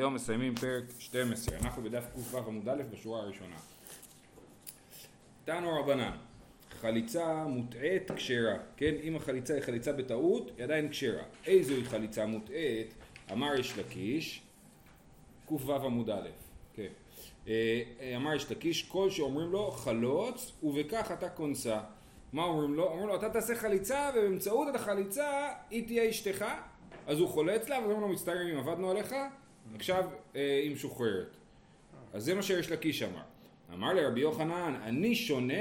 היום מסיימים פרק 12, אנחנו בדף ק"ו עמוד א' בשורה הראשונה. תנו רבנן, חליצה מוטעית כשרה, כן? אם החליצה היא חליצה בטעות, היא עדיין כשרה. איזוהי חליצה מוטעית? אמר יש לקיש, ק"ו עמוד א', כן. אה, אמר יש לקיש, כל שאומרים לו חלוץ ובכך אתה כונסה. מה אומרים לו? אומרים לו אתה תעשה חליצה ובאמצעות החליצה היא תהיה אשתך אז הוא חולץ לה ואומרים לו מצטערים אם עבדנו עליך עכשיו אה, היא משוחררת. אז זה מה שיש לקיש אמר. אמר לרבי יוחנן, אני שונה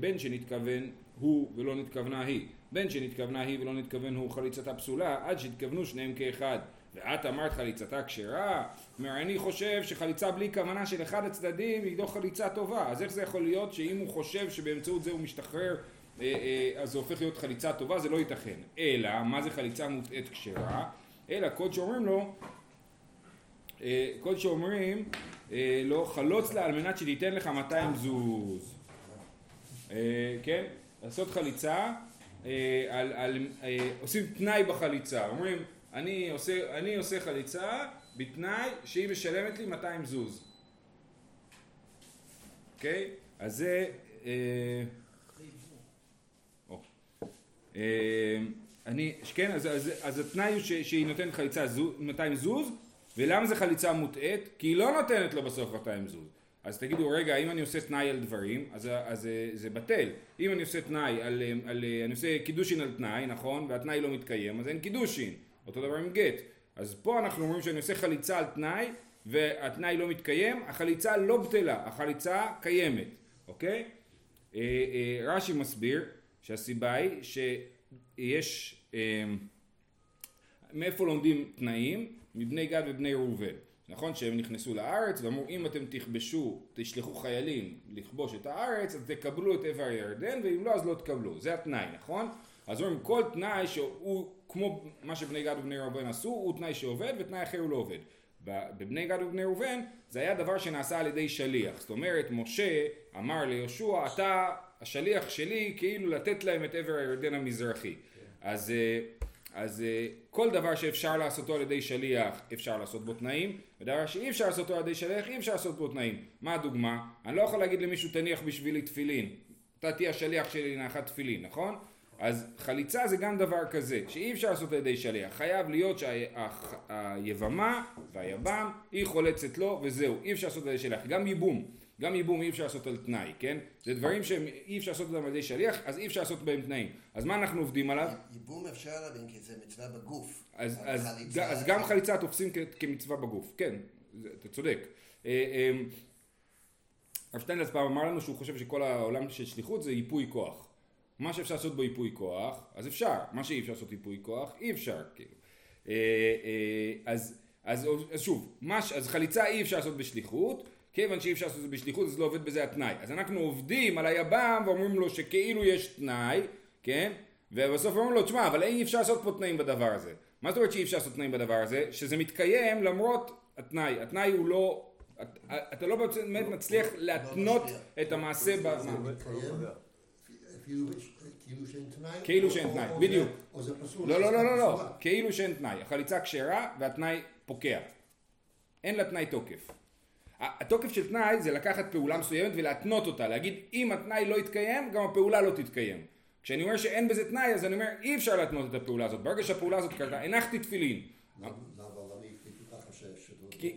בין שנתכוון הוא ולא נתכוונה היא. בין שנתכוונה היא ולא נתכוון הוא חליצתה פסולה, עד שהתכוונו שניהם כאחד. ואת אמרת חליצתה כשרה? אומר, אני חושב שחליצה בלי כוונה של אחד הצדדים היא לא חליצה טובה. אז איך זה יכול להיות שאם הוא חושב שבאמצעות זה הוא משתחרר, אה, אה, אז זה הופך להיות חליצה טובה? זה לא ייתכן. אלא, מה זה חליצה מוטעית כשרה? אלא קוד שאומרים לו, כל שאומרים אה, לא חלוץ לה על מנת שתיתן לך 200 זוז אה, כן? לעשות חליצה על, על, עושים תנאי בחליצה אומרים אני עושה, אני עושה חליצה בתנאי שהיא משלמת לי 200 זוז אוקיי? אז זה אני, כן, אז, אז, אז התנאי הוא שהיא נותנת חליצה 200 זוז ולמה זה חליצה מוטעית? כי היא לא נותנת לו בסוף 200 זוז. אז תגידו, רגע, אם אני עושה תנאי על דברים, אז, אז זה, זה בטל. אם אני עושה תנאי על, על, אני עושה קידושין על תנאי, נכון? והתנאי לא מתקיים, אז אין קידושין. אותו דבר עם גט. אז פה אנחנו אומרים שאני עושה חליצה על תנאי, והתנאי לא מתקיים, החליצה לא בטלה, החליצה קיימת, אוקיי? אה, אה, רש"י מסביר שהסיבה היא שיש, אה, מאיפה לומדים תנאים? מבני גד ובני ראובן. נכון שהם נכנסו לארץ ואמרו אם אתם תכבשו, תשלחו חיילים לכבוש את הארץ אז תקבלו את עבר הירדן ואם לא אז לא תקבלו, זה התנאי, נכון? אז אומרים כל תנאי שהוא כמו מה שבני גד ובני ראובן עשו הוא תנאי שעובד ותנאי אחר הוא לא עובד. בבני גד ובני ראובן זה היה דבר שנעשה על ידי שליח, זאת אומרת משה אמר ליהושע אתה השליח שלי כאילו לתת להם את עבר הירדן המזרחי. כן. אז אה, אז uh, כל דבר שאפשר לעשותו על ידי שליח אפשר לעשות בו תנאים ודבר שאי אפשר לעשותו על ידי שליח אי אפשר לעשות בו תנאים מה הדוגמה? אני לא יכול להגיד למישהו תניח בשבילי תפילין אתה תהיה השליח שלי להנחת תפילין נכון? אז חליצה זה גם דבר כזה שאי אפשר לעשות על ידי שליח חייב להיות שהיבמה והיבם היא חולצת לו וזהו אי אפשר לעשות על ידי שליח גם ייבום גם ייבום אי אפשר לעשות על תנאי, כן? זה דברים שאי אפשר לעשות אותם על ידי שליח, אז אי אפשר לעשות בהם תנאים. אז מה אנחנו עובדים עליו? ייבום אפשר להבין כי זה מצווה בגוף. אז, אז, חליצה... אז גם חליצה תופסים כמצווה בגוף, כן, אתה צודק. אה, אה, הרב שטיינלס פעם אמר לנו שהוא חושב שכל העולם של שליחות זה ייפוי כוח. מה שאפשר לעשות בו ייפוי כוח, אז אפשר. מה שאי אפשר לעשות ייפוי כוח, אי אפשר. כאילו. אה, אז, אז, אז שוב, מש, אז חליצה אי אפשר לעשות בשליחות, כיוון שאי אפשר לעשות את זה בשליחות אז לא עובד בזה התנאי. אז אנחנו עובדים על היבם ואומרים לו שכאילו יש תנאי, כן? ובסוף אומרים לו, תשמע, אבל אי אפשר לעשות פה תנאים בדבר הזה. מה זאת אומרת שאי אפשר לעשות תנאים בדבר הזה? שזה מתקיים למרות התנאי. התנאי הוא לא... אתה לא באמת מצליח להתנות את המעשה ב... כאילו שאין תנאי, בדיוק. לא, לא, לא, לא, לא, כאילו שאין תנאי. החליצה כשרה והתנאי פוקע. אין לה תנאי תוקף. התוקף של תנאי זה לקחת פעולה מסוימת ולהתנות אותה, להגיד אם התנאי לא יתקיים גם הפעולה לא תתקיים. כשאני אומר שאין בזה תנאי אז אני אומר אי אפשר להתנות את הפעולה הזאת, ברגע שהפעולה הזאת קרתה, הנחתי תפילין. אבל אני ככה שזה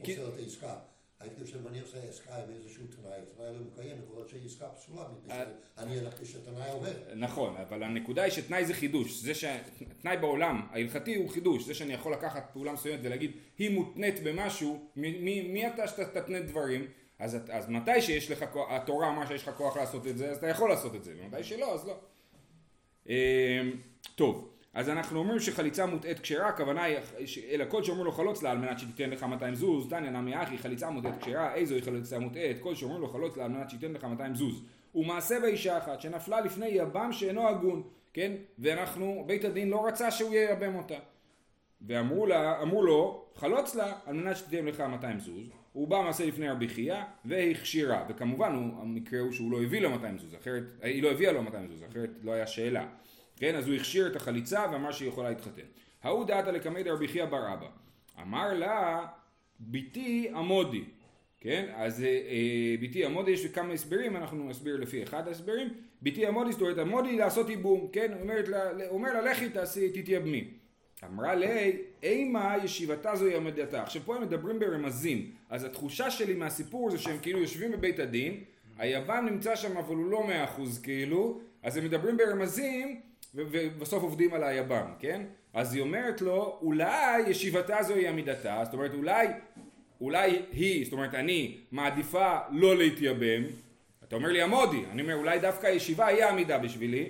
עושה את העסקה הייתי חושב, אם אני עושה עסקה עם איזשהו תנאי, תנאי לא מקיים, יכול להיות שהיא עסקה פסולה, אה, אני הלכתי שתנאי עובד. נכון, אבל הנקודה היא שתנאי זה חידוש, זה שתנאי בעולם ההלכתי הוא חידוש, זה שאני יכול לקחת פעולה מסוימת ולהגיד היא מותנית במשהו, מי אתה שאתה תתנה דברים? אז, אז מתי שיש לך, התורה אמרה שיש לך כוח לעשות את זה, אז אתה יכול לעשות את זה, ומתי שלא, אז לא. אמ, טוב, אז אנחנו אומרים שחליצה מוטעית כשרה, הכוונה היא, אלא כל שאומרים לו חלוץ לה על מנת שתיתן לך 200 זוז, תניא נמי אחי חליצה מוטעית כשרה, איזוהי חליצה מוטעית, כל שאומרים לו חלוץ לה על מנת שתיתן לך 200 זוז. ומעשה באישה אחת שנפלה לפני יבם שאינו הגון, כן? ואנחנו, בית הדין לא רצה שהוא ייבם אותה. ואמרו לה, אמרו לו, חלוץ לה על מנת שתיתן לך 200 זוז, הוא בא מעשה לפני רבי חייא והכשירה, וכמובן הוא, המקרה הוא שהוא לא הביא לו 200 זוז, אחרת, היא לא הביאה לו 200 זוז, אחרת לא היה שאלה. כן, אז הוא הכשיר את החליצה ואמר שהיא יכולה להתחתן. ההוא דעתה לקמי דרבי חייא בר אבא. אמר לה ביתי עמודי, כן? אז אה, אה, ביתי עמודי יש כמה הסברים, אנחנו נסביר לפי אחד ההסברים. ביתי עמודי, זאת אומרת עמודי לעשות ייבום, כן? אומרת לה, אומר לה לכי תעשי, תתייבמי. אמרה לי, אימה ישיבתה זוהי עמדתה. עכשיו פה הם מדברים ברמזים, אז התחושה שלי מהסיפור זה שהם כאילו יושבים בבית הדין, היוון נמצא שם אבל הוא לא מאה אחוז כאילו, אז הם מדברים ברמזים ובסוף עובדים על היבם, כן? אז היא אומרת לו, אולי ישיבתה זוהי עמידתה, זאת אומרת אולי, אולי היא, זאת אומרת אני, מעדיפה לא להתייבם, אתה אומר לי עמודי, אני אומר אולי דווקא הישיבה היא העמידה בשבילי,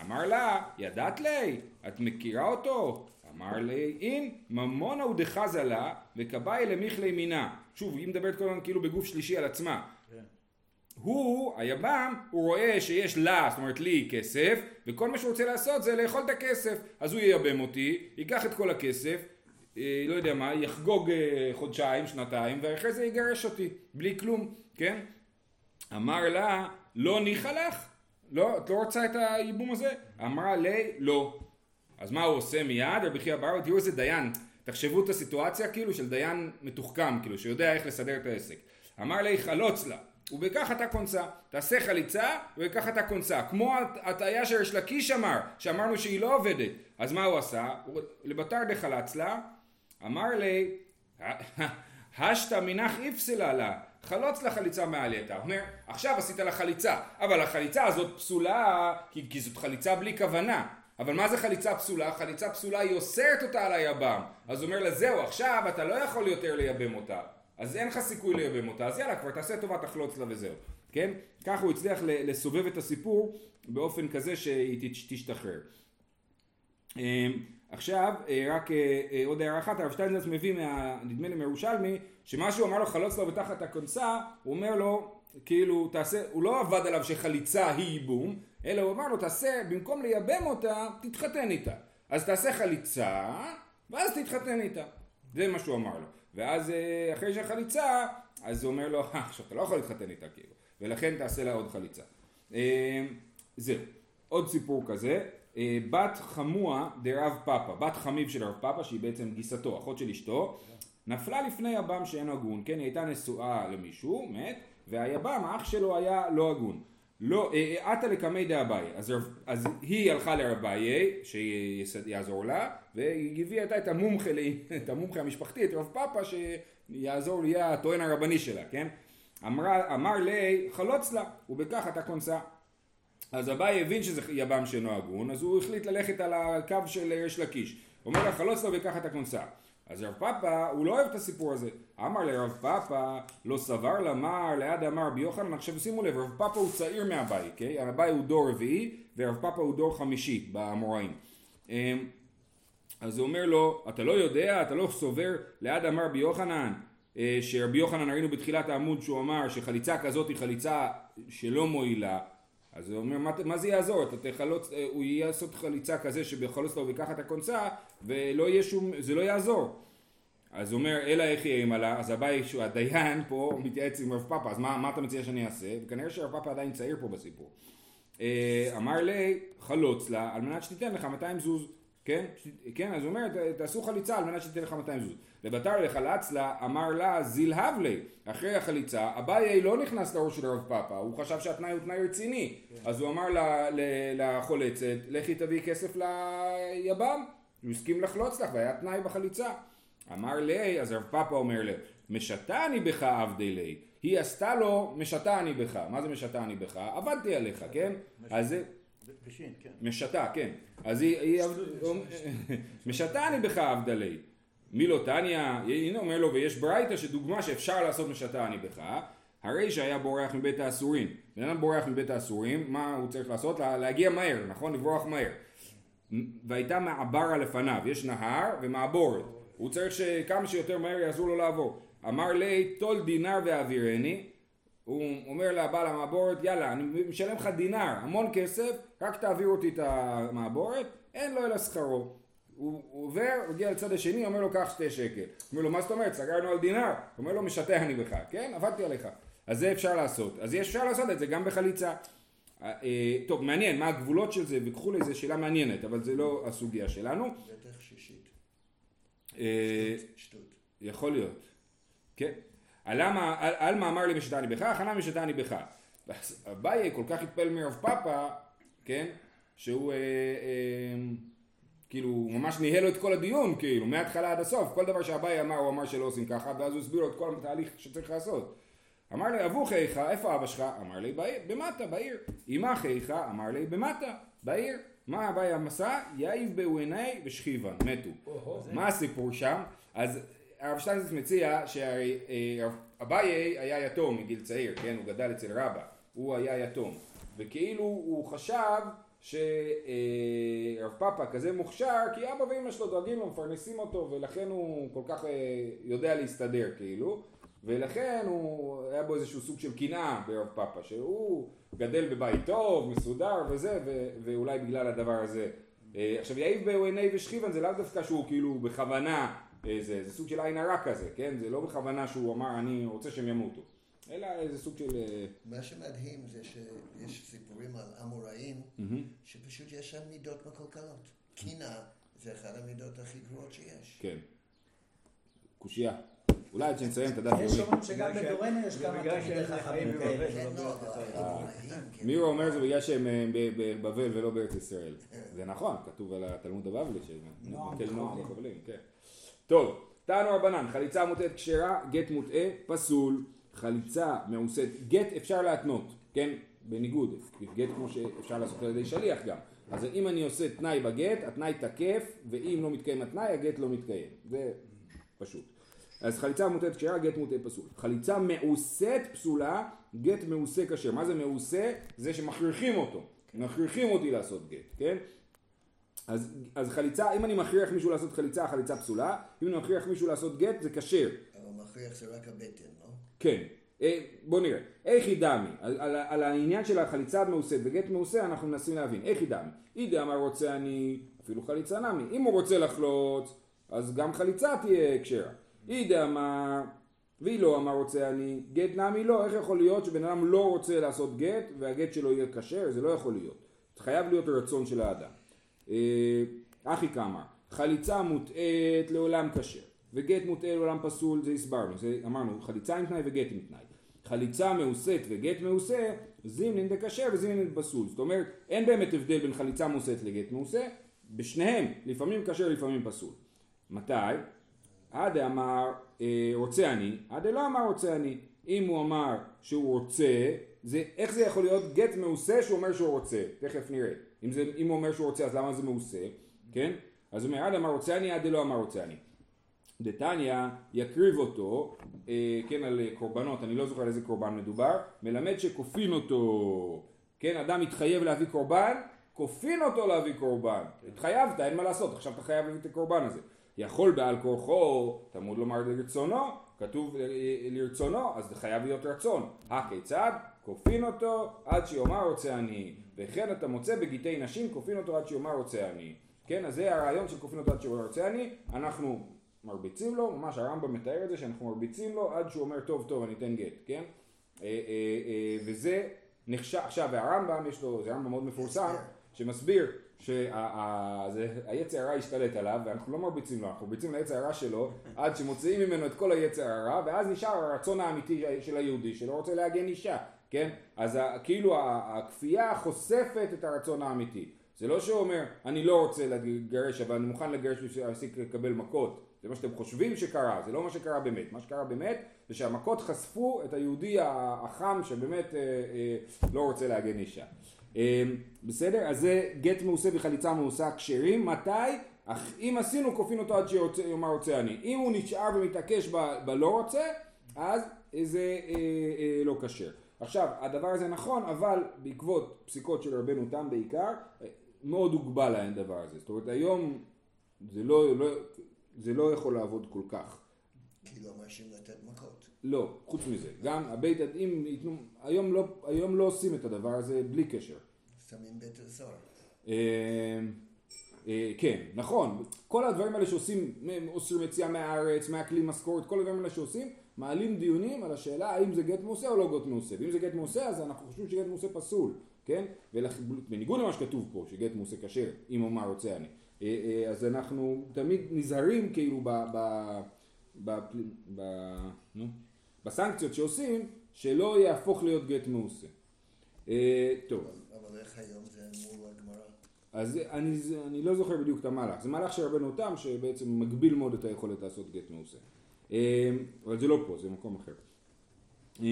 אמר לה, ידעת לי, את מכירה אותו? אמר לי, אם ממונה הוא דחזה לה, וקבאי למיכלי מינה. שוב, היא מדברת כל הזמן כאילו בגוף שלישי על עצמה. הוא, היבם, הוא רואה שיש לה, זאת אומרת לי, כסף, וכל מה שהוא רוצה לעשות זה לאכול את הכסף. אז הוא ייבם אותי, ייקח את כל הכסף, אה, לא יודע מה, יחגוג אה, חודשיים, שנתיים, ואחרי זה יגרש אותי, בלי כלום, כן? אמר לה, לא ניחא לך? לא, את לא רוצה את הייבום הזה? אמרה לי, לא. אז מה הוא עושה מיד? רבי חייא בר, תראו איזה דיין, תחשבו את הסיטואציה כאילו של דיין מתוחכם, כאילו שיודע איך לסדר את העסק. אמר לי חלוץ לה, ובכך אתה כונסה, תעשה חליצה ובכך אתה כונסה, כמו הטעיה של לקיש אמר, שאמרנו שהיא לא עובדת, אז מה הוא עשה? לבתר דחלץ לה, אמר לי, השתא מנח איפסלה לה, חלוץ לחליצה מעלייתה. אומר, עכשיו עשית לה חליצה, אבל החליצה הזאת פסולה, כי, כי זאת חליצה בלי כוונה. אבל מה זה חליצה פסולה? חליצה פסולה היא אוסרת אותה על היבם. אז הוא אומר לה, זהו, עכשיו אתה לא יכול יותר לייבם אותה. אז אין לך סיכוי לייבם אותה, אז יאללה, כבר תעשה טובה, תחלוץ לה וזהו. כן? כך הוא הצליח לסובב את הסיפור באופן כזה שהיא תשתחרר. אמ, עכשיו, אה, רק אה, אה, עוד הערה אחת, הרב שטיינזלץ מביא, מה, נדמה לי מירושלמי, שמה שהוא אמר לו חלוץ לו בתחת הכונסה, הוא אומר לו, כאילו, תעשה, הוא לא עבד עליו שחליצה היא ייבום, אלא הוא אמר לו, תעשה, במקום לייבם אותה, תתחתן איתה. אז תעשה חליצה, ואז תתחתן איתה. זה מה שהוא אמר לו. ואז אה, אחרי שהחליצה, אז הוא אומר לו, אה, עכשיו אתה לא יכול להתחתן איתה כאילו, ולכן תעשה לה עוד חליצה. אה, זהו. עוד סיפור כזה, בת חמוע דרב פאפה, בת חמיב של רב פאפה, שהיא בעצם גיסתו, אחות של אשתו, נפלה לפני יבם שאין הגון, כן, היא הייתה נשואה למישהו, מת, והיבם, האח שלו היה לא הגון. לא, עתה לקמי דאביי, אז, אז היא הלכה לרביי, שיעזור לה, והיא הביאה איתה את המומחה, את המומחה המשפחתי, את רב פאפה, שיעזור, יהיה הטוען הרבני שלה, כן? אמרה, אמר לי, חלוץ לה, ובכך אתה כונסה. אז אביי הבין שזה יבם שאינו הגון, אז הוא החליט ללכת על הקו של ריש לקיש. אומר לה, חלוץ לה וכך אתה כונסה. אז רב פאפה, הוא לא אוהב את הסיפור הזה. אמר לרב פאפה, לא סבר למר ליד אמר רבי יוחנן, עכשיו שימו לב, רב פאפה הוא צעיר מהבית, כן? הבית הוא דור רביעי, ורב פאפה הוא דור חמישי באמוראים. אז הוא אומר לו, אתה לא יודע, אתה לא סובר ליד אמר רבי יוחנן, אה, שרבי יוחנן ראינו בתחילת העמוד שהוא אמר שחליצה כזאת היא חליצה שלא מועילה, אז הוא אומר, מה, מה זה יעזור? אתה תחלוץ, אה, הוא יעשות חליצה כזה שבחלוץ לו ויקח את הקונצה ולא יהיה שום, זה לא יעזור. אז הוא אומר, אלא איך יהיה עמלה, אז הבעיה שהוא הדיין פה מתייעץ עם רב פאפה, אז מה, מה אתה מציע שאני אעשה? וכנראה שרב פאפה עדיין צעיר פה בסיפור. אה, אמר לי, חלוץ לה, על מנת שתיתן לך 200 זוז. כן? כן, אז הוא אומר, תעשו חליצה על מנת שתיתן לך 200 זוז. ובתר לחלץ לה, אמר לה, זילהב לי. אחרי החליצה, אביי לא נכנס לראש של רב פאפה, הוא חשב שהתנאי הוא תנאי רציני. כן. אז הוא אמר לחולצת, לכי תביאי כסף ליבם. הוא הסכים לחלוץ לך, והיה תנאי בחליצה. אמר לי, אז רב פאפה אומר לה, משתני בך עבדי לי. היא עשתה לו, משתני בך. מה זה משתני בך? עבדתי עליך, כן? אז זה... בשין, כן. משתה, כן. אז היא... משתה אני בך עבדלי. מי לא תניא, הנה אומר לו, ויש ברייתא שדוגמה שאפשר לעשות משתה אני בך, הרי שהיה בורח מבית האסורים. בן אדם בורח מבית האסורים, מה הוא צריך לעשות? להגיע מהר, נכון? לברוח מהר. והייתה מעברה לפניו, יש נהר ומעבורת. הוא צריך שכמה שיותר מהר יעזרו לו לעבור. אמר לי, טול דינר ואווירני, הוא אומר לבעל המעבורת, יאללה, אני משלם לך דינר, המון כסף, רק תעביר אותי את המעבורת, אין לו אלא שכרו. הוא עובר, מגיע לצד השני, אומר לו, קח שתי שקל. אומר לו, מה זאת אומרת? סגרנו על דינר. אומר לו, משתה אני בך, כן? עבדתי עליך. אז זה אפשר לעשות. אז אפשר לעשות את זה גם בחליצה. אה, אה, טוב, מעניין, מה הגבולות של זה וכולי, זו שאלה מעניינת, אבל זה לא הסוגיה שלנו. בטח שישית. אה, שטות. יכול להיות. כן. על מה אמר לי משתני בך, הכנה משתני בך. אביי כל כך התפעל מרב פאפה, כן, שהוא אה, אה, כאילו ממש ניהל לו את כל הדיון, כאילו, מההתחלה עד הסוף, כל דבר שאביי אמר הוא אמר שלא עושים ככה, ואז הוא הסביר לו את כל התהליך שצריך לעשות. אמר לי, אבו חייך, איפה אבא שלך? אמר לי, במטה, בעיר. אמא חייך? אמר לי, במטה, בעיר. מה אביי המסע? יאיב בעיני ושכיבן, מתו. מה הסיפור שם? אז הרב שטיינזרץ מציע שאביי היה יתום מגיל צעיר, כן? הוא גדל אצל רבא. הוא היה יתום. וכאילו הוא חשב שרב פאפה כזה מוכשר כי אבא ואמא שלו דואגים לו, מפרנסים אותו ולכן הוא כל כך אה, יודע להסתדר כאילו ולכן הוא היה בו איזשהו סוג של קנאה ברב פאפה שהוא גדל בבית טוב, מסודר וזה ו, ואולי בגלל הדבר הזה אה, עכשיו יעיב בעיני ושכיבן זה לאו דווקא שהוא כאילו בכוונה אה, זה, זה סוג של עין הרע כזה, כן? זה לא בכוונה שהוא אמר אני רוצה שהם ימותו אלא איזה סוג של... אה, מה שמדהים זה שיש סיפורים על אמוראים, שפשוט יש שם מידות מקולקלות. קינה זה אחת המידות הכי גרועות שיש. כן. קושייה. אולי עד שנסיים את הדף יש אומרים שגם בדורנו יש כמה תלמידי חכמים כאלה. כן, לא, כן. מירו אומר זה בגלל שהם אה, בבבל ולא בארץ ישראל. כן. זה נכון, כתוב על התלמוד הבבלי, שהם נועם מקבלים, כן. טוב, תענו רבנן, חליצה מוטעת כשרה, גט מוטעה, פסול. חליצה מעושית, גט אפשר להתנות, כן? בניגוד, גט כמו שאפשר לעשות על ידי שליח גם. אז אם אני עושה תנאי בגט, התנאי תקף, ואם לא מתקיים התנאי, הגט לא מתקיים. זה פשוט. אז חליצה מוטעת כשרה, גט מוטעה פסול. חליצה מעושית פסולה, גט מעושה כשר. מה זה מעושה? זה שמכריחים אותו. מכריחים אותי לעשות גט, כן? אז, אז חליצה, אם אני מכריח מישהו לעשות חליצה, חליצה פסולה. אם אני מכריח מישהו לעשות גט, זה כשר. אבל מכריח זה רק הבטן. כן, אה, בוא נראה. איך היא דמי? על, על, על העניין של החליצה המעושה וגט מעושה אנחנו מנסים להבין. איך היא דמי? אידא אמר רוצה אני, אפילו חליצה נמי. אם הוא רוצה לחלוץ, אז גם חליצה תהיה כשרה. אידא אמר, והיא לא אמר רוצה אני, גט נמי לא. איך יכול להיות שבן אדם לא רוצה לעשות גט והגט שלו יהיה כשר? זה לא יכול להיות. חייב להיות רצון של האדם. אה, אחי כמה, חליצה מוטעית לעולם כשר. וגט מוטעה לעולם פסול, זה הסברנו, זה אמרנו חליצה עם תנאי וגט עם תנאי. חליצה מעושית וגט מעושה, זימנין דכשר וזימנין פסול. זאת אומרת, אין באמת הבדל בין חליצה מעושית לגט מעושה, בשניהם, לפעמים כשר לפעמים פסול. מתי? עד אמר אה, רוצה אני, עד לא אמר רוצה אני. אם הוא אמר שהוא רוצה, זה, איך זה יכול להיות גט מעושה שהוא אומר שהוא רוצה? תכף נראה. אם, זה, אם הוא אומר שהוא רוצה אז למה זה מעושה? כן? אז הוא אומר עד אמר רוצה אני, עד לא אמר רוצה אני. דתניא יקריב אותו, אה, כן, על קורבנות, אני לא זוכר על איזה קורבן מדובר, מלמד שכופין אותו, כן, אדם מתחייב להביא קורבן, כופין אותו להביא קורבן, התחייבת, אין מה לעשות, עכשיו אתה חייב להביא את הקורבן הזה. יכול בעל כורחו, תמוד לומר לרצונו, כתוב אה, לרצונו, אז זה חייב להיות רצון. הכיצד? כופין אותו עד שיאמר רוצה אני. וכן אתה מוצא בגיטי נשים, כופין אותו עד שיאמר רוצה אני. כן, אז זה הרעיון של כופין אותו עד שיאמר רוצה אני. אנחנו מרביצים לו, ממש הרמב"ם מתאר את זה שאנחנו מרביצים לו עד שהוא אומר טוב טוב אני אתן גט, כן? אה, אה, אה, וזה נחשב, עכשיו והרמב"ם יש לו, זה רמב"ם מאוד מפורסם, שמסביר שהיצר הרע השתלט עליו ואנחנו לא מרביצים לו, אנחנו מרביצים ליצר הרע שלו עד שמוציאים ממנו את כל היצר הרע ואז נשאר הרצון האמיתי של היהודי שלא רוצה להגן אישה, כן? אז כאילו הכפייה חושפת את הרצון האמיתי. זה לא שהוא אומר אני לא רוצה לגרש אבל אני מוכן לגרש בשביל להפסיק לקבל מכות זה מה שאתם חושבים שקרה, זה לא מה שקרה באמת. מה שקרה באמת זה שהמכות חשפו את היהודי החם שבאמת אה, אה, לא רוצה להגן אישה. אה, בסדר? אז זה גט מעושה וחליצה מעושה כשרים. מתי? אך אם עשינו כופין אותו עד שיאמר רוצה אני. אם הוא נשאר ומתעקש בלא רוצה, אז זה אה, אה, לא כשר. עכשיו, הדבר הזה נכון, אבל בעקבות פסיקות של רבנו תם בעיקר, מאוד הוגבל הדבר הזה. זאת אומרת, היום זה לא, לא זה לא יכול לעבוד כל כך. כי לא מרשים לתת מכות. לא, חוץ מזה. גם הבית הדין היום לא, היום לא עושים את הדבר הזה בלי קשר. שמים בית הסוהר. אה, אה, כן, נכון. כל הדברים האלה שעושים, אוסרים יציאה מהארץ, מהכלי משכורת, כל הדברים האלה שעושים, מעלים דיונים על השאלה האם זה גט מעושה או לא גט מעושה. ואם זה גט מעושה אז אנחנו חושבים שגט מעושה פסול, כן? בניגוד למה שכתוב פה, שגט מעושה כשר, אם אומר רוצה אני. אה, אה, אז אנחנו תמיד נזהרים כאילו ב, ב, בפל... ב... נו, בסנקציות שעושים, שלא יהפוך להיות גט מעושה. אה, טוב. אבל איך היום זה מול הגמרא? אז אני, אני לא זוכר בדיוק את המהלך, זה מהלך של רבנו תם שבעצם מגביל מאוד את היכולת לעשות גט מעושה. אה, אבל זה לא פה, זה מקום אחר. אה,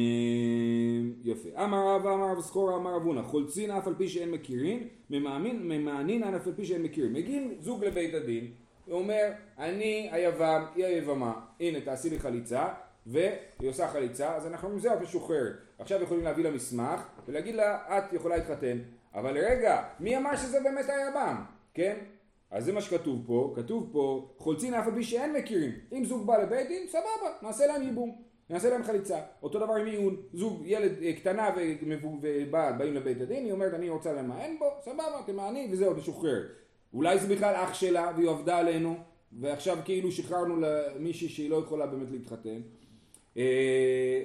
יפה. אמר רבא אמר רב סחורה אמר רב הונא חולצין אף על פי שאין מכירים ממאמין ממאנין אף על פי שאין מכירים. מגיעים זוג לבית הדין ואומר אני היבם היא היבמה הנה תעשי לי חליצה והיא עושה חליצה אז אנחנו אומרים זהו את משוחררת עכשיו יכולים להביא לה מסמך ולהגיד לה את יכולה להתחתן אבל רגע מי אמר שזה באמת היבם כן אז זה מה שכתוב פה, כתוב פה חולצין אף על פי שאין מכירים. אם זוג בא לבית דין, סבבה, נעשה להם ייבום, נעשה להם חליצה. אותו דבר עם עיון, זוג, ילד אה, קטנה ובעל באים לבית הדין, היא אומרת אני רוצה למען בו, סבבה, תמעני וזהו, משוחררת. אולי זה בכלל אח שלה והיא עבדה עלינו, ועכשיו כאילו שחררנו למישהי שהיא לא יכולה באמת להתחתן. אה,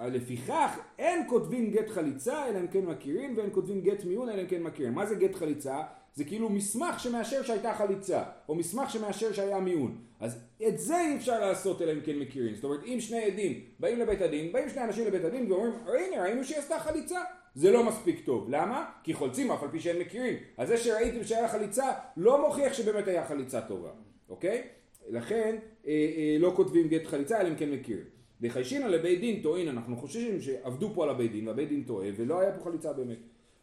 לפיכך אין כותבים גט חליצה אלא אם כן מכירים ואין כותבים גט מיון אלא אם כן מכירים. מה זה גט חליצה? זה כאילו מסמך שמאשר שהייתה חליצה או מסמך שמאשר שהיה מיון. אז את זה אי אפשר לעשות אלא אם כן מכירים. זאת אומרת אם שני עדים באים לבית הדין, באים שני אנשים לבית הדין ואומרים הנה ראינו שהיא עשתה חליצה זה לא מספיק טוב. למה? כי חולצים אף על פי שהם מכירים. אז זה שראיתם שהיה חליצה לא מוכיח שבאמת היה חליצה טובה. אוקיי? לכן אה, אה, לא כותבים גט חליצה אלא אם כן מכירים. וחיישינא לבית דין טוען, אנחנו חוששים שעבדו פה על הבית דין והבית דין טועה ולא היה פה חליצה באמת.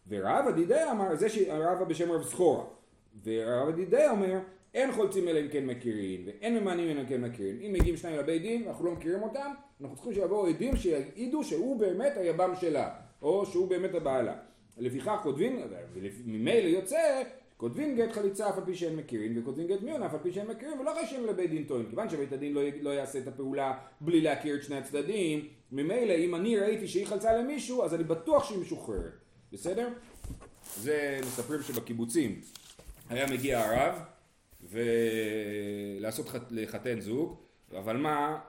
ורב הדידי אמר, זה שרב בשם רב סחורה, ורב הדידי אומר אין חולצים אלא אם כן מכירים ואין ממנים אלא אם כן מכירים. אם מגיעים שניים לבית דין ואנחנו לא מכירים אותם, אנחנו צריכים שיבואו עדים שיעידו שהוא באמת היבם שלה או שהוא באמת הבעלה. לפיכך כותבים, וממילא יוצא כותבים גט חליצה אף על פי שהם מכירים וכותבים גט מיון אף על פי שהם מכירים ולא חיישים לבית דין טוען כיוון שבית הדין לא, לא יעשה את הפעולה בלי להכיר את שני הצדדים ממילא אם אני ראיתי שהיא חלצה למישהו אז אני בטוח שהיא משוחררת בסדר? זה מספרים שבקיבוצים. היה מגיע הרב ולעשות חת... לחתן זוג אבל מה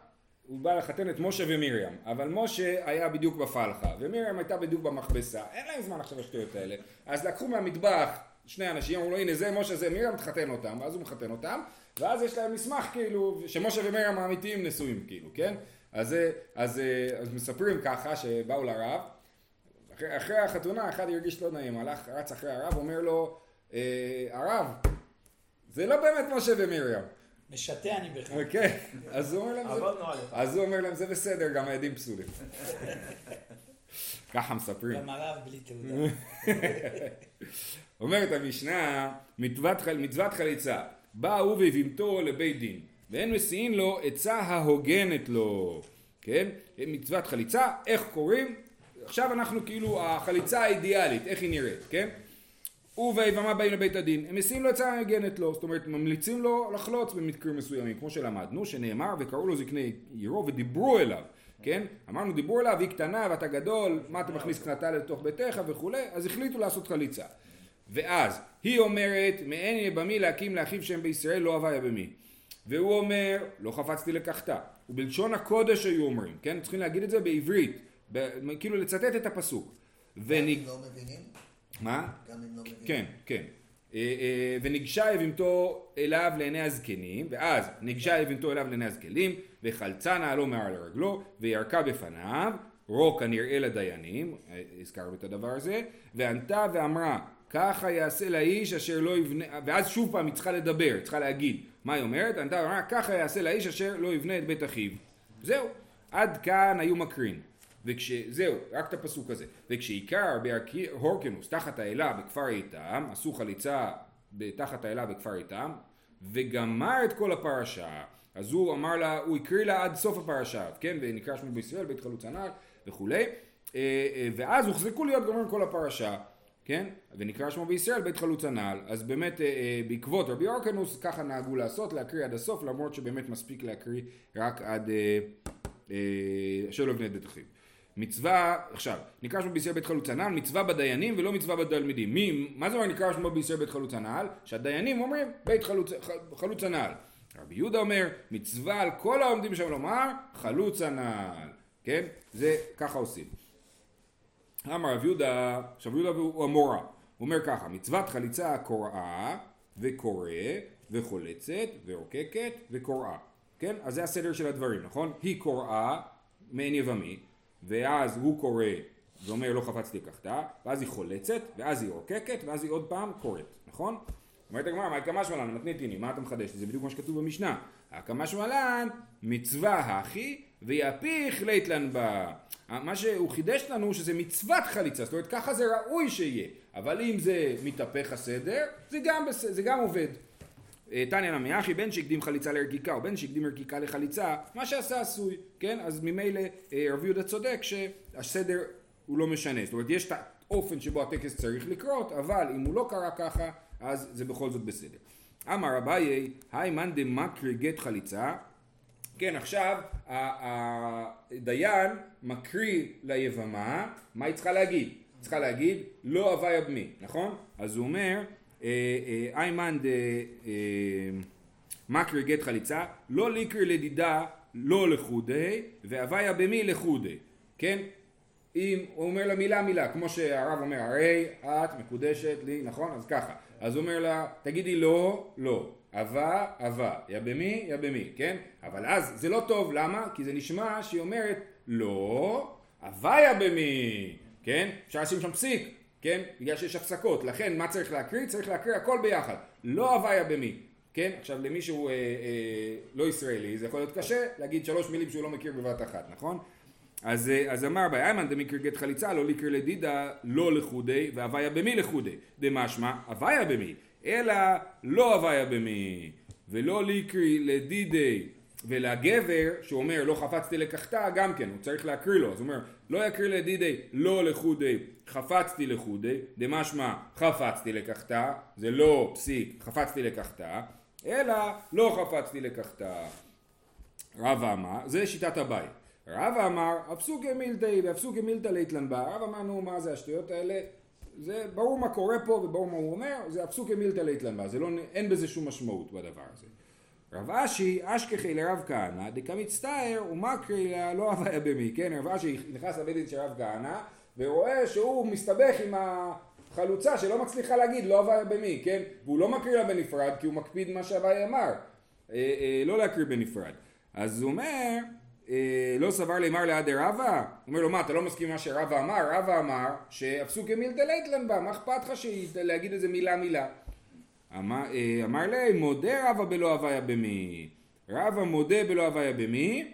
הוא בא לחתן את משה ומרים, אבל משה היה בדיוק בפלחה, ומרים הייתה בדיוק במכבסה, אין להם זמן עכשיו לשטויות האלה, אז לקחו מהמטבח שני אנשים, אמרו לו הנה זה משה זה מרים, תחתן אותם, ואז הוא מחתן אותם, ואז יש להם מסמך כאילו, שמשה ומרים האמיתיים נשואים כאילו, כן? אז, זה- אז, אה, אז מספרים ככה שבאו לרב, אחרי, אחרי החתונה אחד הרגיש לא נעים, הלך, רץ אחרי הרב, אומר לו, אה, הרב, זה לא באמת משה ומרים. משתה אני בך. כן, אז הוא אומר להם, זה-. אז הוא אומר להם זה בסדר, גם העדים פסולים. ככה מספרים. גם הרב בלי תעודה. אומרת המשנה, מצוות, חל- מצוות חליצה, בא הוא והבימתו לבית דין, ואין מסיעין לו עצה ההוגנת לו, כן? מצוות חליצה, איך קוראים? עכשיו אנחנו כאילו, החליצה האידיאלית, איך היא נראית, כן? הוא והיבמה באים לבית הדין, הם מסיעים לו עצה ההוגנת לו, זאת אומרת ממליצים לו לחלוץ במקרים מסוימים, כמו שלמדנו, שנאמר וקראו לו זקני עירו ודיברו אליו, כן? אמרנו דיברו אליו, היא קטנה ואתה גדול, מה אתה מכניס קטנתה לתוך ביתך וכולי, אז החליטו לעשות חליצה. ואז היא אומרת מעין יבמי להקים לאחיו שם בישראל לא הווה יבמי והוא אומר לא חפצתי לקחתה ובלשון הקודש היו אומרים כן צריכים להגיד את זה בעברית ב- כאילו לצטט את הפסוק גם ונג... אם לא מבינים? מה? גם אם לא מבינים? כן כן אה, אה, וניגשה יבימתו אליו לעיני הזקנים ואז ניגשה יבימתו אליו לעיני הזקנים וחלצה נעלו מעל רגלו וירקה בפניו רוק הנראה לדיינים אה, הזכרנו את הדבר הזה וענתה ואמרה ככה יעשה לאיש אשר לא יבנה ואז שוב פעם היא צריכה לדבר, צריכה להגיד מה היא אומרת? ענתה ואמרה ככה יעשה לאיש אשר לא יבנה את בית אחיו זהו עד כאן היו מקרין וכש... זהו, רק את הפסוק הזה. וכשעיקר בהורקנוס תחת האלה בכפר איתם, עשו חליצה תחת האלה בכפר איתם, וגמר את כל הפרשה. אז הוא אמר לה, הוא הקריא לה עד סוף הפרשה, כן? ונקרא שמו בישראל, בית חלוץ הנעל וכולי. אה, אה, ואז הוחזקו להיות גומרים כל הפרשה, כן? ונקרא שמו בישראל בית חלוץ הנעל. אז באמת אה, אה, בעקבות רבי אורקנוס ככה נהגו לעשות, להקריא עד הסוף, למרות שבאמת מספיק להקריא רק עד אה, אה, שלא את בית אחיו. מצווה, עכשיו, נקרא שמו בישראל בית חלוץ הנעל, מצווה בדיינים ולא מצווה בתלמידים. מי, מה זה אומר נקרא שמו בישראל בית חלוץ הנעל? שהדיינים אומרים בית חלוץ, חלוץ הנעל. רבי יהודה אומר, מצווה על כל העומדים שם לומר, חלוץ הנעל. כן? זה, ככה עושים. אמר רב יהודה, עכשיו יהודה הוא המורה, הוא אומר ככה, מצוות חליצה קוראה וקורא וחולצת ורוקקת וקוראה. כן? אז זה הסדר של הדברים, נכון? היא קוראה מעין יבמי, ואז הוא קורא ואומר לא חפצתי לקחתה, ואז היא חולצת, ואז היא עורקקת, ואז היא עוד פעם קוראת, נכון? אומרת הגמרא, מה הקמה שמלן, מתניתיני, מה אתה מחדש? זה בדיוק מה שכתוב במשנה. הקמה שמלן, מצווה הכי, ויפיך ליתלן בה. מה שהוא חידש לנו שזה מצוות חליצה, זאת אומרת ככה זה ראוי שיהיה, אבל אם זה מתהפך הסדר, זה גם, בס... זה גם עובד. אה, תניא נמי אחי, בין שהקדים חליצה לערכיקה או בין שהקדים ערכיקה לחליצה, מה שעשה עשוי, כן? אז ממילא אה, רבי יהודה צודק שהסדר הוא לא משנה, זאת אומרת יש את האופן שבו הטקס צריך לקרות, אבל אם הוא לא קרה ככה, אז זה בכל זאת בסדר. אמר אביי, היי מאן דמקרי גט חליצה, כן עכשיו הדיין מקריא ליבמה, מה היא צריכה להגיד? צריכה להגיד לא הוויה במי, נכון? אז הוא אומר איימן דה מקרי גט חליצה, לא ליקרי לדידה לא לחודי, והוויה במי לחודי, כן? אם הוא אומר לה מילה מילה, כמו שהרב אומר, הרי את מקודשת לי, נכון? אז ככה. אז הוא אומר לה, תגידי לא, לא. אבה, אבה. יא במי, יא במי, כן? אבל אז זה לא טוב, למה? כי זה נשמע שהיא אומרת לא, אבה יא במי, כן? אפשר לשים שם פסיק, כן? בגלל שיש הפסקות. לכן, מה צריך להקריא? צריך להקריא הכל ביחד. לא יא במי. כן? עכשיו למי שהוא אה, אה, לא ישראלי זה יכול להיות קשה להגיד שלוש מילים שהוא לא מכיר בבת אחת, נכון? אז, אה, אז אמר בי איימן דמיקר גט חליצה לא ליקר לדידה לא לחודי והוויה במי לחודי דמשמע הוויה במי אלא לא הוויה במי ולא ליקרי לדידי ולגבר שאומר לא חפצתי לקחתה גם כן הוא צריך להקריא לו אז הוא אומר לא יקריא לדידי לא לחודי חפצתי לחודי דמשמע חפצתי לקחתה זה לא פסיק חפצתי לקחתה אלא לא חפצתי לקחתה רבא אמר זה שיטת הבית רבא אמר, הפסוקי מילתאי והפסוקי מילתא ליתלן בה. רבא אמר, נו, מה זה השטויות האלה? זה ברור מה קורה פה וברור מה הוא אומר, זה הפסוקי מילתא ליתלן בה. זה לא, אין בזה שום משמעות בדבר הזה. רב אשי, אשכחי לרב כהנא, דקמצטער ומקרי לה לא הוויה במי, כן? רב אשי נכנס לבית דין של רב כהנא, ורואה שהוא מסתבך עם החלוצה שלא מצליחה להגיד לא הוויה במי, כן? והוא לא מקריא לה בנפרד כי הוא מקפיד מה שהוואי אמר, אה, אה, לא להקריא בנפרד. אז הוא אומר, אה, לא סבר לימר ליד רבא? הוא אומר לו מה אתה לא מסכים מה שרבא אמר? רבא אמר שהפסוקי מילתא ליתלן בה מה אכפת לך להגיד איזה מילה מילה? אמר, אה, אמר לי מודה רבא בלא הוויה במי. רבא מודה בלא הוויה במי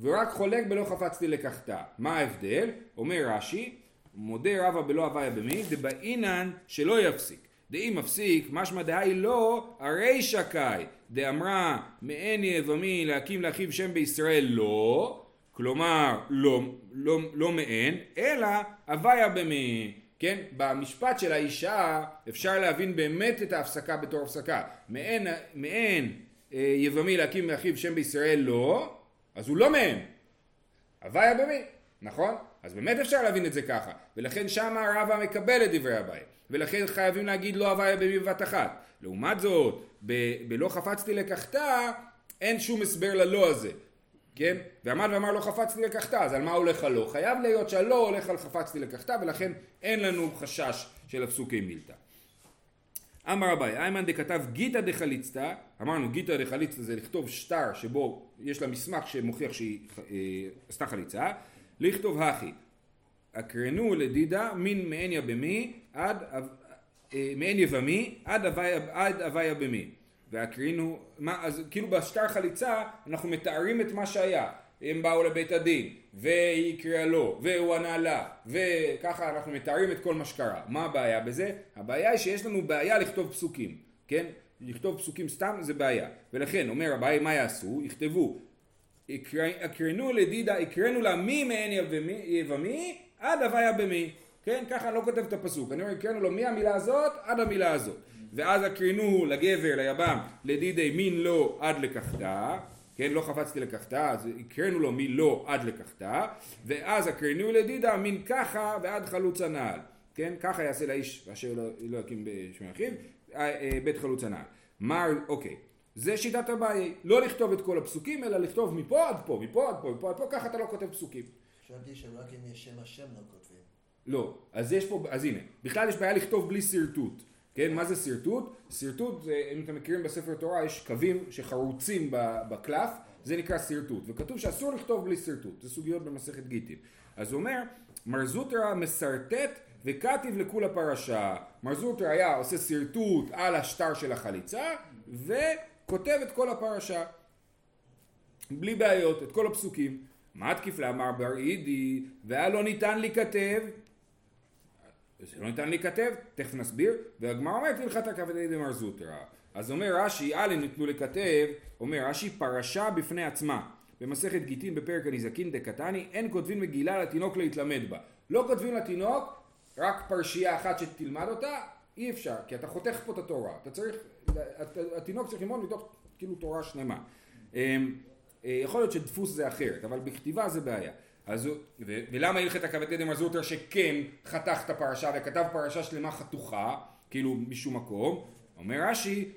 ורק חולק בלא חפצתי לקחתה. מה ההבדל? אומר רש"י מודה רבא בלא הוויה במי דבעינן שלא יפסיק. דאם מפסיק משמע דהי לא הרי שקאי דאמרה מעין יבמי להקים לאחיו שם בישראל לא. כלומר לא, לא, לא מעין אלא הוויה במי כן? במשפט של האישה אפשר להבין באמת את ההפסקה בתור הפסקה. מעין, מעין אה, יבמי להקים לאחיו שם בישראל לא אז הוא לא מעין הוויה במי נכון? אז באמת אפשר להבין את זה ככה. ולכן שמה רבא מקבל את דברי הבית. ולכן חייבים להגיד לא הוויה במי בבת אחת. לעומת זאת, ב- בלא חפצתי לקחתה, אין שום הסבר ללא הזה, כן? ועמד ואמר לא חפצתי לקחתה, אז על מה הולך הלא? חייב להיות שהלא הולך על חפצתי לקחתה, ולכן אין לנו חשש של הפסוקי מילתא. אמר אביי, איימן דכתב גיתא דחליצתא, אמרנו גיתא דחליצתא זה לכתוב שטר שבו יש לה מסמך שמוכיח שהיא אה, עשתה חליצה, לכתוב הכי, אקרנו לדידה מן מעניה במי עד אה, מעין יבמי עד הוויה במי והקרינו, מה, אז כאילו בשטר חליצה אנחנו מתארים את מה שהיה הם באו לבית הדין והיא הקריאה לו והוא ענה לה וככה אנחנו מתארים את כל מה שקרה מה הבעיה בזה? הבעיה היא שיש לנו בעיה לכתוב פסוקים כן? לכתוב פסוקים סתם זה בעיה ולכן אומר הבעיה מה יעשו? יכתבו הקרנו לדידה, הקרנו לה מי מעין יבמי עד הוויה במי, כן? ככה אני לא כותב את הפסוק, אני אומר הקראנו לו מהמילה הזאת עד המילה הזאת, ואז הקרינו לגבר, ליבם, לדידי מין לא עד לקחתה, כן? לא חפצתי לקחתה, אז הקראנו לו מלא עד לקחתה, ואז הקרינו לדידה מין ככה ועד חלוץ הנעל, כן? ככה יעשה לאיש אשר לא, לא יקים בשמי אחיו, אה, אה, בית חלוץ הנעל. מר, אוקיי. זה שיטת הבעיה, לא לכתוב את כל הפסוקים, אלא לכתוב מפה עד פה, מפה עד פה, מפה עד פה, ככה אתה לא כותב פסוקים. חשבתי שרק אם יש שם השם לא כותבים. לא, אז יש פה, אז הנה, בכלל יש בעיה לכתוב בלי שרטוט, כן, מה זה שרטוט? שרטוט אם אתם מכירים בספר תורה, יש קווים שחרוצים בקלף, זה נקרא שרטוט, וכתוב שאסור לכתוב בלי שרטוט, זה סוגיות במסכת גיטין. אז הוא אומר, מר זוטרא משרטט וכתיב לכולה פרשה. מר זוטרא היה עושה שרטוט על השטר של החליצה, וכותב את כל הפרשה. בלי בעיות, את כל הפסוקים. מה תקיף לאמר בר אידי, והיה לא ניתן להיכתב, זה לא ניתן להיכתב, תכף נסביר, והגמרא אומרת הלכת הכבדי דמר זוטרא. אז אומר רש"י, א' ניתנו לכתב, אומר רש"י פרשה בפני עצמה. במסכת גיטין בפרק הנזקין דקתני, אין כותבים מגילה לתינוק להתלמד בה. לא כותבים לתינוק רק פרשייה אחת שתלמד אותה, אי אפשר, כי אתה חותך פה את התורה. אתה צריך, התינוק צריך ללמוד מתוך כאילו תורה שלמה. אמ, אה, יכול להיות שדפוס זה אחרת, אבל בכתיבה זה בעיה. אז הוא, ו, ולמה הלכת הכבד דמר זוטר שכן חתך את הפרשה וכתב פרשה שלמה חתוכה, כאילו משום מקום, אומר רש"י,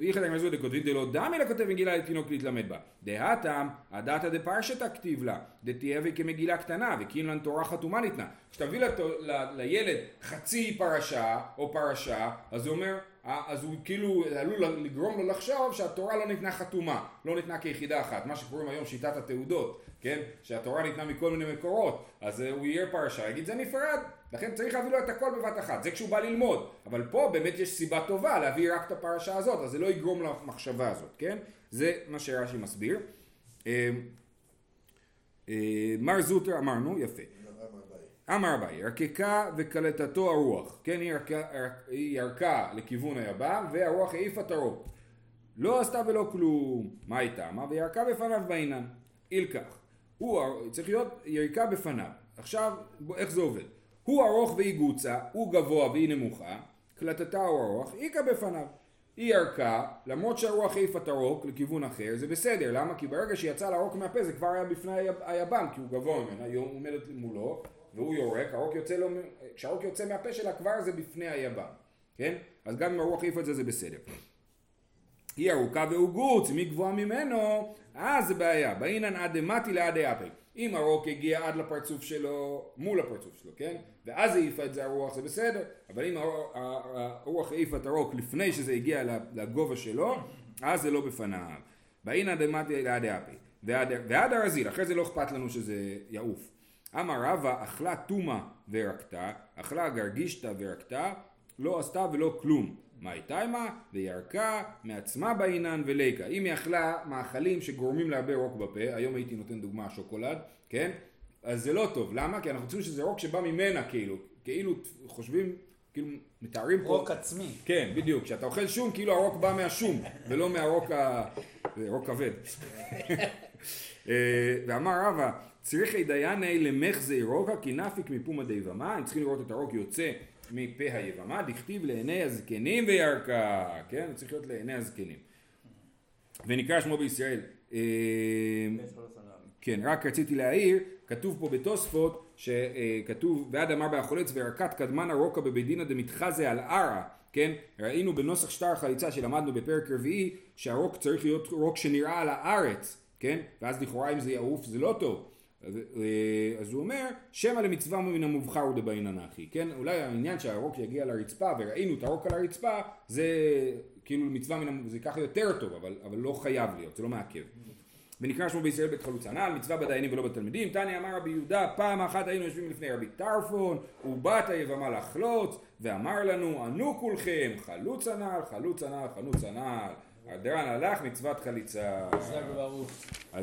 הלכת הכבד זוטר כותבים דלא דמי לכותב מגילה לתינוק להתלמד בה. דהתם, הדתא דפרשתא כתיב לה, דתהיה כמגילה קטנה, וכאילן תורה חתומה ניתנה. כשאתה מביא לילד חצי פרשה או פרשה, אז הוא אומר אז הוא כאילו עלול לגרום לו לחשוב שהתורה לא ניתנה חתומה, לא ניתנה כיחידה אחת, מה שקוראים היום שיטת התעודות, כן? שהתורה ניתנה מכל מיני מקורות, אז אה, הוא יהיה פרשה, יגיד זה נפרד, לכן צריך להביא לו את הכל בבת אחת, זה כשהוא בא ללמוד, אבל פה באמת יש סיבה טובה להביא רק את הפרשה הזאת, אז זה לא יגרום למחשבה הזאת, כן? זה מה שרש"י מסביר. אה, אה, מר זוטר אמרנו, יפה. אמר אביי, ירקקה וקלטתו הרוח, כן, היא ירקה, היא ירקה לכיוון היבם והרוח העיפה את הרוק. לא עשתה ולא כלום, מה הייתה? מה? וירקה בפניו בעינן. אילקח. הוא צריך להיות יריקה בפניו. עכשיו, איך זה עובד? הוא ארוך והיא גוצה, הוא גבוה והיא נמוכה, קלטתה הוא ארוך, איכה בפניו. היא ירקה, למרות שהרוח העיפה את הרוק לכיוון אחר, זה בסדר, למה? כי ברגע שיצא לרוק מהפה זה כבר היה בפני היבם, כי הוא גבוה ממנה, היא עומדת מולו, והוא יורק, הרוק יוצא לו, כשהרוק יוצא מהפה שלה כבר זה בפני היבם, כן? אז גם אם הרוח העיף את זה זה בסדר. היא ארוכה והוא גוץ, היא גבוהה ממנו, אז זה בעיה. באינן עד דמתי לעד אפל. אם הרוק הגיע עד לפרצוף שלו, מול הפרצוף שלו, כן? ואז העיפה את זה הרוח, זה בסדר. אבל אם הרוח העיפה את הרוק לפני שזה הגיע לגובה שלו, אז זה לא בפניו. באינן דמתי לעד אפל. ועד הרזיל, אחרי זה לא אכפת לנו שזה יעוף. אמר רבא אכלה תומה ורקתה, אכלה גרגישתא ורקתה, לא עשתה ולא כלום. מה הייתה עמה? וירקה מעצמה בעינן וליקה. אם היא אכלה מאכלים שגורמים להרבה רוק בפה, היום הייתי נותן דוגמה שוקולד, כן? אז זה לא טוב. למה? כי אנחנו חושבים שזה רוק שבא ממנה כאילו. כאילו חושבים, כאילו מתארים פה... רוק עצמי. כן, בדיוק. כשאתה אוכל שום, כאילו הרוק בא מהשום, ולא מהרוק ה... רוק כבד. אה, ואמר רבא צריכי דייני למחזי רוקה כי נפיק מפומה דיבמה, הם צריכים לראות את הרוק יוצא מפה היבמה, דכתיב לעיני הזקנים וירקה, כן? צריך להיות לעיני הזקנים. ונקרא שמו בישראל. אה, כן, רק רציתי להעיר, כתוב פה בתוספות, שכתוב, ועד אמר בהחולץ וירקת קדמנה רוקה בבדינא דמתחזה על ערה, כן? ראינו בנוסח שטר החליצה שלמדנו בפרק רביעי, שהרוק צריך להיות רוק שנראה על הארץ, כן? ואז לכאורה אם זה יעוף זה לא טוב. אה, אז הוא אומר, שמא למצווה מן המובחר הוא דבעינן אחי, כן? אולי העניין שהרוק יגיע לרצפה וראינו את הרוק על הרצפה, זה כאילו מצווה מן המובחר, זה ככה יותר טוב, אבל, אבל לא חייב להיות, זה לא מעכב. ונקרא שמו בישראל בית חלוץ הנ"ל, מצווה בדיינים ולא בתלמידים. תניא אמר רבי יהודה, פעם אחת היינו יושבים לפני רבי טרפון, ובאת היבמה לחלוץ, ואמר לנו, ענו כולכם, חלוץ הנ"ל, חלוץ הנ"ל, חלוץ הנ"ל. הדרן הלך מצוות חליצה. אז